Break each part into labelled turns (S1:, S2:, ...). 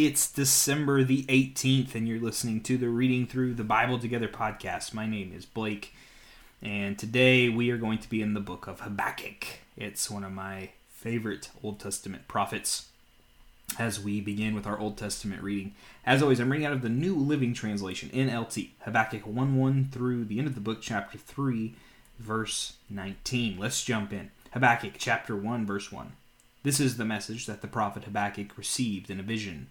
S1: It's December the 18th, and you're listening to the Reading Through the Bible Together podcast. My name is Blake, and today we are going to be in the book of Habakkuk. It's one of my favorite Old Testament prophets as we begin with our Old Testament reading. As always, I'm reading out of the New Living Translation, NLT, Habakkuk 1 1 through the end of the book, chapter 3, verse 19. Let's jump in. Habakkuk chapter 1, verse 1. This is the message that the prophet Habakkuk received in a vision.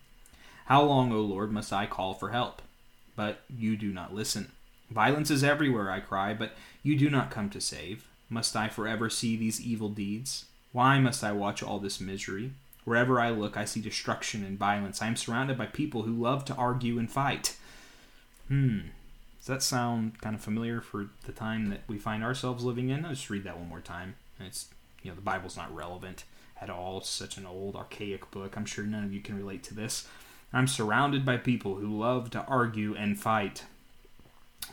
S1: How long, O Lord, must I call for help? But you do not listen. Violence is everywhere, I cry, but you do not come to save. Must I forever see these evil deeds? Why must I watch all this misery? Wherever I look, I see destruction and violence. I am surrounded by people who love to argue and fight. Hmm. Does that sound kind of familiar for the time that we find ourselves living in? I'll just read that one more time. It's, you know, the Bible's not relevant at all. It's such an old, archaic book. I'm sure none of you can relate to this. I'm surrounded by people who love to argue and fight.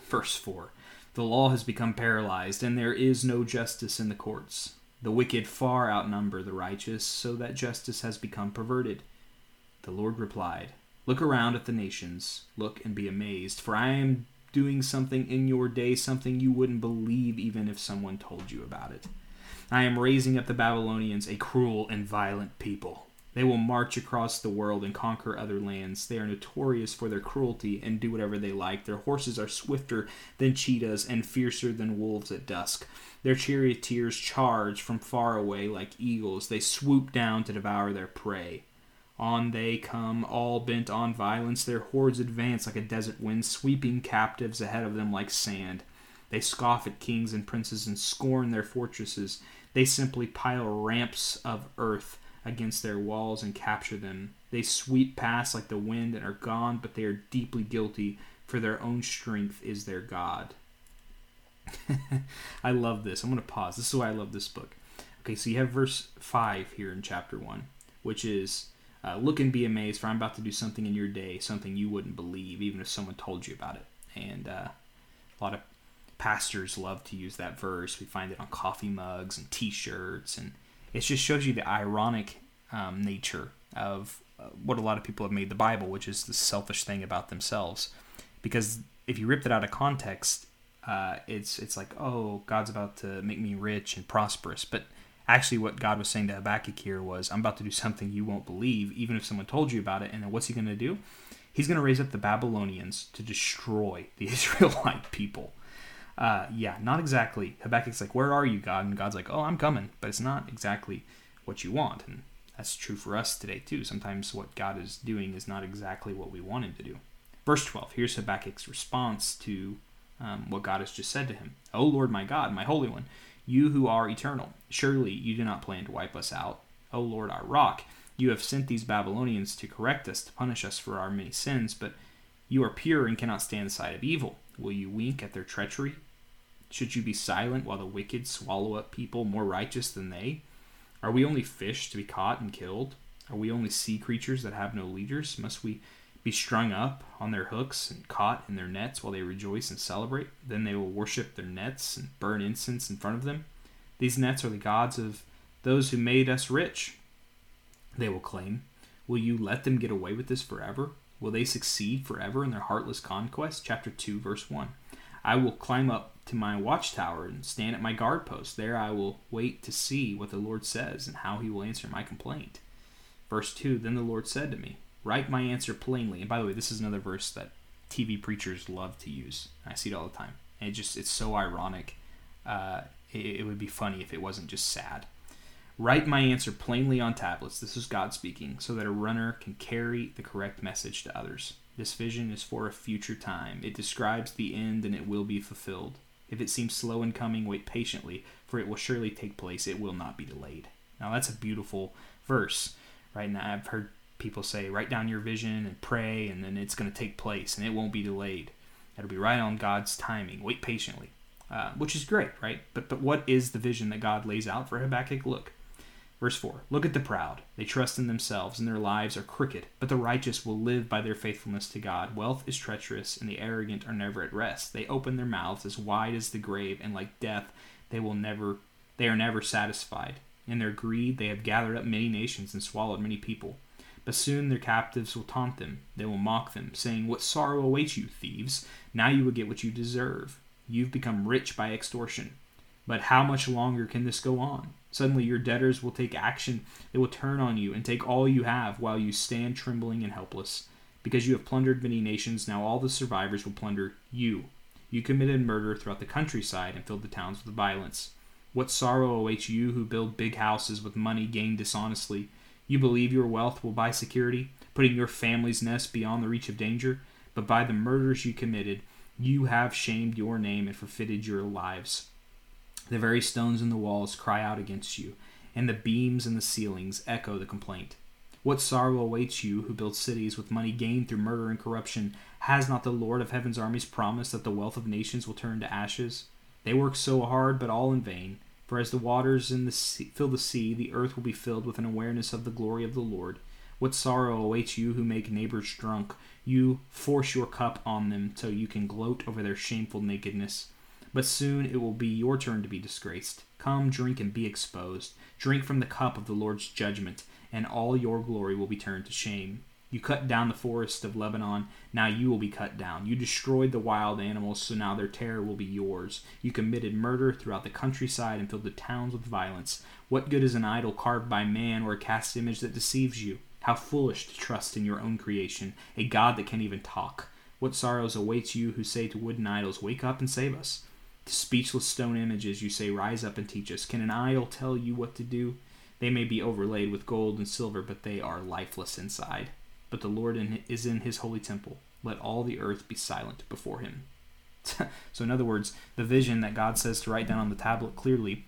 S1: Verse 4 The law has become paralyzed, and there is no justice in the courts. The wicked far outnumber the righteous, so that justice has become perverted. The Lord replied, Look around at the nations, look and be amazed, for I am doing something in your day, something you wouldn't believe even if someone told you about it. I am raising up the Babylonians, a cruel and violent people. They will march across the world and conquer other lands. They are notorious for their cruelty and do whatever they like. Their horses are swifter than cheetahs and fiercer than wolves at dusk. Their charioteers charge from far away like eagles. They swoop down to devour their prey. On they come, all bent on violence. Their hordes advance like a desert wind, sweeping captives ahead of them like sand. They scoff at kings and princes and scorn their fortresses. They simply pile ramps of earth against their walls and capture them. They sweep past like the wind and are gone, but they are deeply guilty, for their own strength is their God. I love this. I'm going to pause. This is why I love this book. Okay, so you have verse 5 here in chapter 1, which is uh, Look and be amazed, for I'm about to do something in your day, something you wouldn't believe, even if someone told you about it. And uh, a lot of pastors love to use that verse. We find it on coffee mugs and t shirts, and it just shows you the ironic um, nature of uh, what a lot of people have made the Bible, which is the selfish thing about themselves. Because if you rip it out of context, uh, it's it's like, oh, God's about to make me rich and prosperous. But actually, what God was saying to Habakkuk here was, I'm about to do something you won't believe, even if someone told you about it. And then what's he going to do? He's going to raise up the Babylonians to destroy the Israelite people. Uh, yeah, not exactly. Habakkuk's like, Where are you, God? And God's like, Oh, I'm coming. But it's not exactly what you want. And that's true for us today, too. Sometimes what God is doing is not exactly what we want Him to do. Verse 12 here's Habakkuk's response to um, what God has just said to him O Lord, my God, my Holy One, you who are eternal, surely you do not plan to wipe us out. O Lord, our rock, you have sent these Babylonians to correct us, to punish us for our many sins, but you are pure and cannot stand the sight of evil. Will you wink at their treachery? Should you be silent while the wicked swallow up people more righteous than they? Are we only fish to be caught and killed? Are we only sea creatures that have no leaders? Must we be strung up on their hooks and caught in their nets while they rejoice and celebrate? Then they will worship their nets and burn incense in front of them. These nets are the gods of those who made us rich. They will claim. Will you let them get away with this forever? Will they succeed forever in their heartless conquest? Chapter 2, verse 1. I will climb up to my watchtower and stand at my guard post. There I will wait to see what the Lord says and how he will answer my complaint. Verse 2 Then the Lord said to me, Write my answer plainly. And by the way, this is another verse that TV preachers love to use. I see it all the time. And it just, it's so ironic. Uh, it, it would be funny if it wasn't just sad. Write my answer plainly on tablets. This is God speaking, so that a runner can carry the correct message to others. This vision is for a future time. It describes the end and it will be fulfilled. If it seems slow in coming, wait patiently, for it will surely take place. It will not be delayed. Now, that's a beautiful verse, right? Now, I've heard people say, write down your vision and pray, and then it's going to take place and it won't be delayed. It'll be right on God's timing. Wait patiently, uh, which is great, right? But, but what is the vision that God lays out for Habakkuk? Look, Verse 4 Look at the proud. They trust in themselves, and their lives are crooked. But the righteous will live by their faithfulness to God. Wealth is treacherous, and the arrogant are never at rest. They open their mouths as wide as the grave, and like death, they will never they are never satisfied. In their greed, they have gathered up many nations and swallowed many people. But soon their captives will taunt them. They will mock them, saying, What sorrow awaits you, thieves? Now you will get what you deserve. You've become rich by extortion. But how much longer can this go on? Suddenly your debtors will take action. They will turn on you and take all you have while you stand trembling and helpless. Because you have plundered many nations, now all the survivors will plunder you. You committed murder throughout the countryside and filled the towns with violence. What sorrow awaits you who build big houses with money gained dishonestly? You believe your wealth will buy security, putting your family's nest beyond the reach of danger, but by the murders you committed, you have shamed your name and forfeited your lives. The very stones in the walls cry out against you, and the beams in the ceilings echo the complaint. What sorrow awaits you who build cities with money gained through murder and corruption? Has not the Lord of heaven's armies promised that the wealth of nations will turn to ashes? They work so hard, but all in vain. For as the waters the sea, fill the sea, the earth will be filled with an awareness of the glory of the Lord. What sorrow awaits you who make neighbors drunk? You force your cup on them so you can gloat over their shameful nakedness. But soon it will be your turn to be disgraced. Come, drink and be exposed. Drink from the cup of the Lord's judgment, and all your glory will be turned to shame. You cut down the forest of Lebanon, now you will be cut down. You destroyed the wild animals, so now their terror will be yours. You committed murder throughout the countryside and filled the towns with violence. What good is an idol carved by man or a cast image that deceives you? How foolish to trust in your own creation, a God that can't even talk. What sorrows awaits you who say to wooden idols, Wake up and save us? To speechless stone images you say, Rise up and teach us. Can an idol tell you what to do? They may be overlaid with gold and silver, but they are lifeless inside. But the Lord is in his holy temple. Let all the earth be silent before him. so, in other words, the vision that God says to write down on the tablet clearly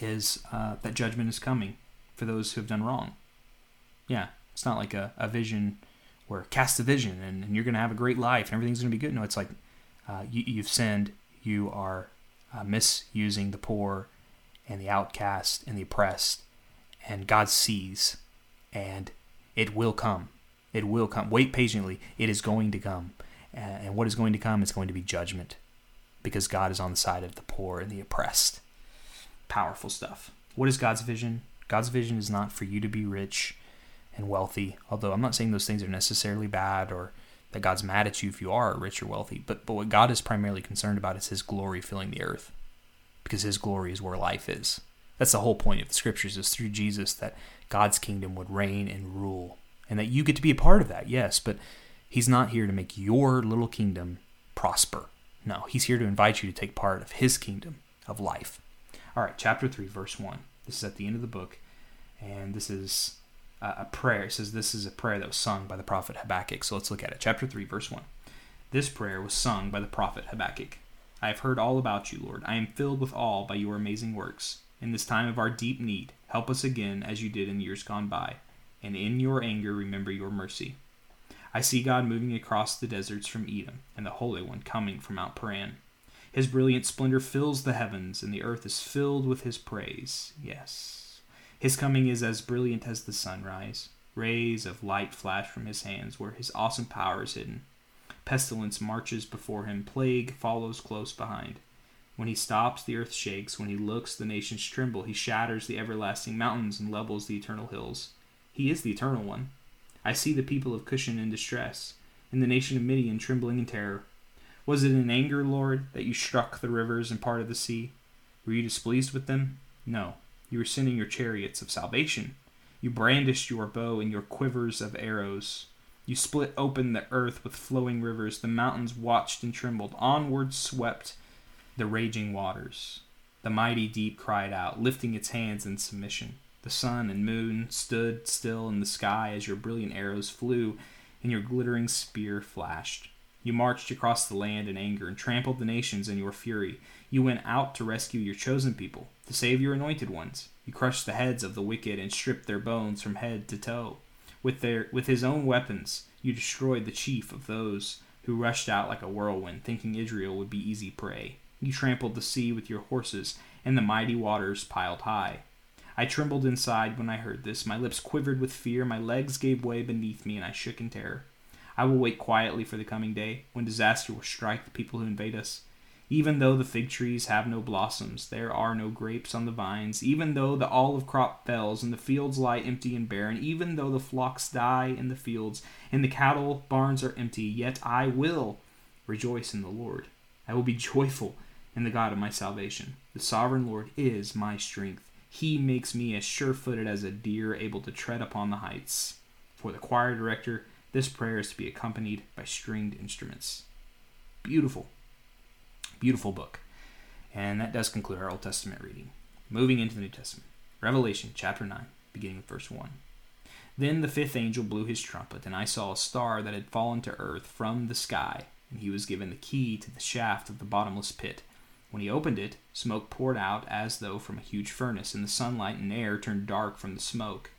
S1: is uh, that judgment is coming for those who have done wrong. Yeah, it's not like a, a vision where cast a vision and, and you're going to have a great life and everything's going to be good. No, it's like uh, you, you've sinned you are uh, misusing the poor and the outcast and the oppressed, and God sees, and it will come. It will come. Wait patiently. It is going to come. And what is going to come is going to be judgment because God is on the side of the poor and the oppressed. Powerful stuff. What is God's vision? God's vision is not for you to be rich and wealthy, although I'm not saying those things are necessarily bad or that God's mad at you if you are rich or wealthy. But but what God is primarily concerned about is His glory filling the earth, because His glory is where life is. That's the whole point of the scriptures is through Jesus that God's kingdom would reign and rule, and that you get to be a part of that. Yes, but He's not here to make your little kingdom prosper. No, He's here to invite you to take part of His kingdom of life. All right, chapter three, verse one. This is at the end of the book, and this is a prayer. It says this is a prayer that was sung by the prophet Habakkuk. So let's look at it. Chapter 3, verse 1. This prayer was sung by the prophet Habakkuk. I have heard all about you, Lord. I am filled with awe by your amazing works. In this time of our deep need, help us again as you did in years gone by, and in your anger remember your mercy. I see God moving across the deserts from Edom, and the Holy One coming from Mount Paran. His brilliant splendor fills the heavens, and the earth is filled with his praise. Yes. His coming is as brilliant as the sunrise. Rays of light flash from his hands where his awesome power is hidden. Pestilence marches before him, plague follows close behind. When he stops, the earth shakes. When he looks, the nations tremble. He shatters the everlasting mountains and levels the eternal hills. He is the eternal one. I see the people of Cushan in distress, and the nation of Midian trembling in terror. Was it in anger, Lord, that you struck the rivers and parted the sea? Were you displeased with them? No. You were sending your chariots of salvation. You brandished your bow and your quivers of arrows. You split open the earth with flowing rivers. The mountains watched and trembled. Onward swept the raging waters. The mighty deep cried out, lifting its hands in submission. The sun and moon stood still in the sky as your brilliant arrows flew and your glittering spear flashed. You marched across the land in anger and trampled the nations in your fury. You went out to rescue your chosen people, to save your anointed ones. You crushed the heads of the wicked and stripped their bones from head to toe. With their with his own weapons, you destroyed the chief of those who rushed out like a whirlwind, thinking Israel would be easy prey. You trampled the sea with your horses, and the mighty waters piled high. I trembled inside when I heard this. My lips quivered with fear, my legs gave way beneath me, and I shook in terror. I will wait quietly for the coming day, when disaster will strike the people who invade us. Even though the fig trees have no blossoms, there are no grapes on the vines, even though the olive crop fails and the fields lie empty and barren, even though the flocks die in the fields and the cattle barns are empty, yet I will rejoice in the Lord. I will be joyful in the God of my salvation. The sovereign Lord is my strength. He makes me as sure footed as a deer able to tread upon the heights. For the choir director, this prayer is to be accompanied by stringed instruments. Beautiful Beautiful book. And that does conclude our Old Testament reading. Moving into the New Testament. Revelation chapter 9, beginning with verse 1. Then the fifth angel blew his trumpet, and I saw a star that had fallen to earth from the sky, and he was given the key to the shaft of the bottomless pit. When he opened it, smoke poured out as though from a huge furnace, and the sunlight and air turned dark from the smoke.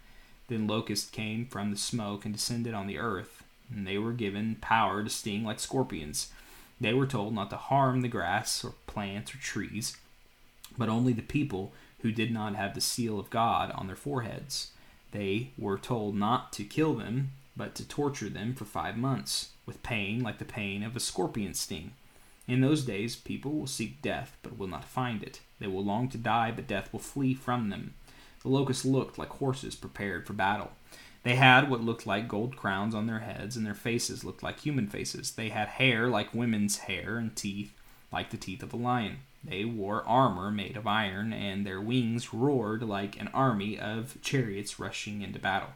S1: Then locusts came from the smoke and descended on the earth, and they were given power to sting like scorpions. They were told not to harm the grass or plants or trees, but only the people who did not have the seal of God on their foreheads. They were told not to kill them, but to torture them for five months, with pain like the pain of a scorpion sting. In those days, people will seek death, but will not find it. They will long to die, but death will flee from them. The locusts looked like horses prepared for battle. They had what looked like gold crowns on their heads, and their faces looked like human faces. They had hair like women's hair, and teeth like the teeth of a lion. They wore armor made of iron, and their wings roared like an army of chariots rushing into battle.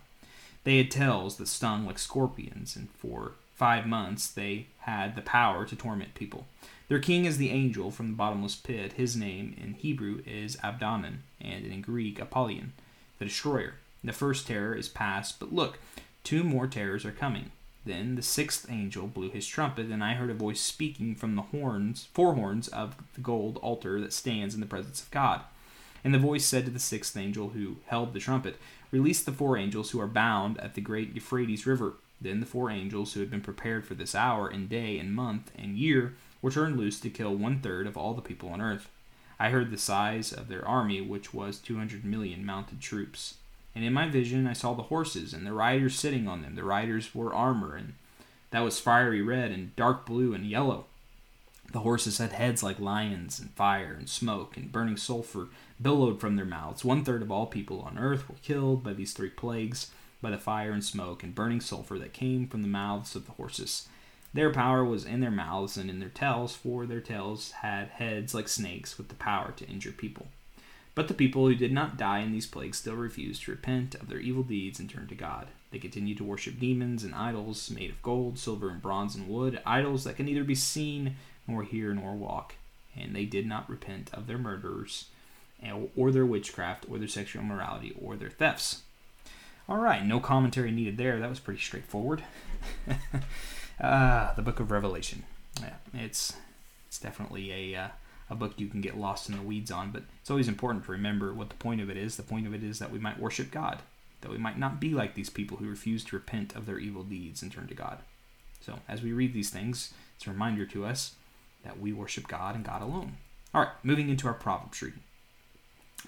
S1: They had tails that stung like scorpions, and for five months they had the power to torment people. Their king is the angel from the bottomless pit. His name in Hebrew is Abaddon, and in Greek Apollyon, the destroyer. The first terror is past, but look, two more terrors are coming. Then the sixth angel blew his trumpet, and I heard a voice speaking from the horns, four horns of the gold altar that stands in the presence of God. And the voice said to the sixth angel who held the trumpet, Release the four angels who are bound at the great Euphrates River. Then the four angels who had been prepared for this hour and day and month and year were turned loose to kill one third of all the people on earth. I heard the size of their army, which was two hundred million mounted troops. And in my vision, I saw the horses and the riders sitting on them. The riders wore armor, and that was fiery red and dark blue and yellow. The horses had heads like lions, and fire and smoke and burning sulfur billowed from their mouths. One third of all people on earth were killed by these three plagues, by the fire and smoke and burning sulfur that came from the mouths of the horses. Their power was in their mouths and in their tails, for their tails had heads like snakes with the power to injure people. But the people who did not die in these plagues still refused to repent of their evil deeds and turn to God. They continued to worship demons and idols made of gold, silver, and bronze and wood, idols that can neither be seen, nor hear, nor walk. And they did not repent of their murders, or their witchcraft, or their sexual immorality, or their thefts. All right, no commentary needed there. That was pretty straightforward. ah, the book of Revelation. Yeah, it's it's definitely a uh, a book you can get lost in the weeds on, but it's always important to remember what the point of it is. The point of it is that we might worship God, that we might not be like these people who refuse to repent of their evil deeds and turn to God. So, as we read these things, it's a reminder to us that we worship God and God alone. All right, moving into our Proverbs reading.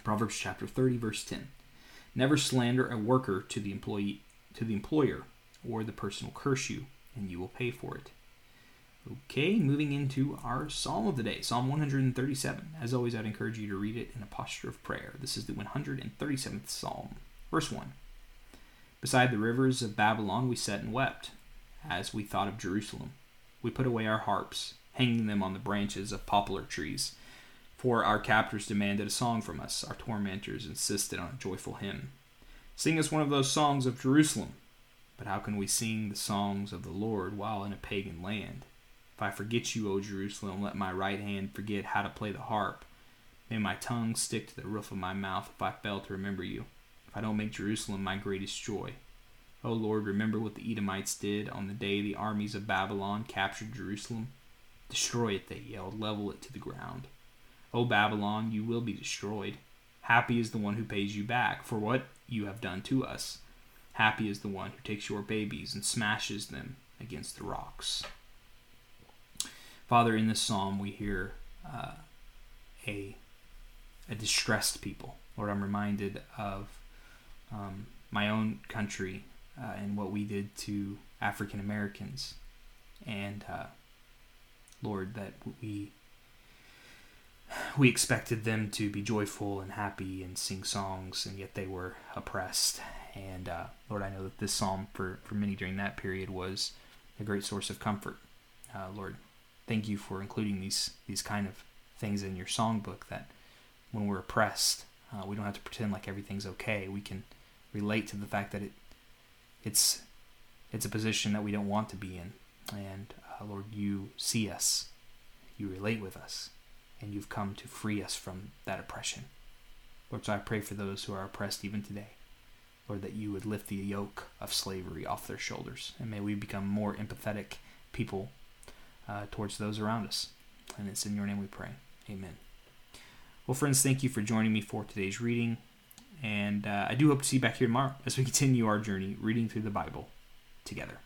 S1: Proverbs chapter 30 verse 10. Never slander a worker to the employee to the employer, or the person will curse you, and you will pay for it. Okay, moving into our psalm of the day, Psalm 137. As always, I'd encourage you to read it in a posture of prayer. This is the 137th psalm. Verse 1 Beside the rivers of Babylon we sat and wept, as we thought of Jerusalem. We put away our harps, hanging them on the branches of poplar trees. For our captors demanded a song from us, our tormentors insisted on a joyful hymn. Sing us one of those songs of Jerusalem. But how can we sing the songs of the Lord while in a pagan land? If I forget you, O Jerusalem, let my right hand forget how to play the harp. May my tongue stick to the roof of my mouth if I fail to remember you, if I don't make Jerusalem my greatest joy. O Lord, remember what the Edomites did on the day the armies of Babylon captured Jerusalem. Destroy it, they yelled, level it to the ground. O Babylon, you will be destroyed. Happy is the one who pays you back for what you have done to us. Happy is the one who takes your babies and smashes them against the rocks. Father, in this psalm, we hear uh, a, a distressed people. Lord, I'm reminded of um, my own country uh, and what we did to African Americans. And uh, Lord, that we we expected them to be joyful and happy and sing songs, and yet they were oppressed. And uh, Lord, I know that this psalm for, for many during that period was a great source of comfort. Uh, Lord, thank you for including these these kind of things in your songbook that when we're oppressed, uh, we don't have to pretend like everything's okay. We can relate to the fact that it it's it's a position that we don't want to be in. And uh, Lord, you see us, you relate with us, and you've come to free us from that oppression. Lord, so I pray for those who are oppressed even today. Lord, that you would lift the yoke of slavery off their shoulders, and may we become more empathetic people uh, towards those around us. And it's in your name we pray. Amen. Well, friends, thank you for joining me for today's reading. And uh, I do hope to see you back here tomorrow as we continue our journey reading through the Bible together.